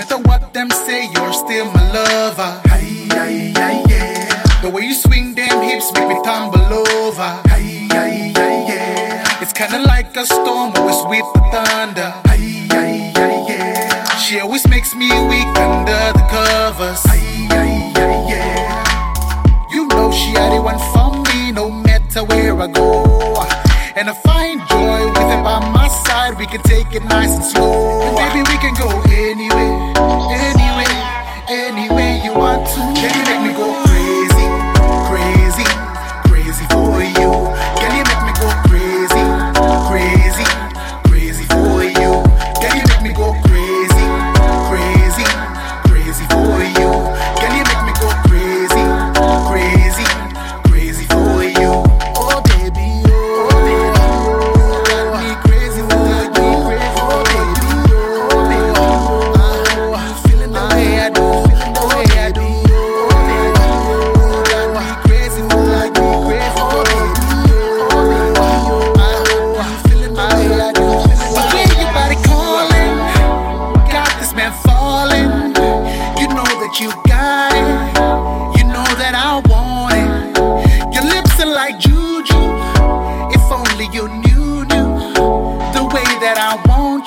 matter what them say, you're still my lover. Aye, aye, aye, yeah. The way you swing them hips make me tumble over. Aye, aye, aye, yeah. It's kinda like a storm, always with the thunder. Aye, aye, aye, yeah. She always makes me weak under the covers. Aye, aye, aye, yeah. You know she had the one for me, no matter where I go. And I find joy with her by my side. We can take it nice and slow.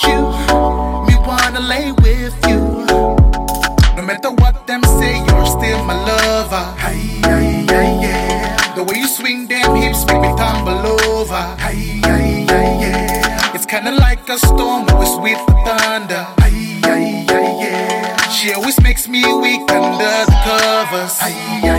You. Me wanna lay The way you swing them hips make me tumble over. Aye, aye, aye, yeah. It's kinda like a storm, always with the thunder. Aye, aye, aye, yeah. She always makes me weak under the covers. Aye, aye,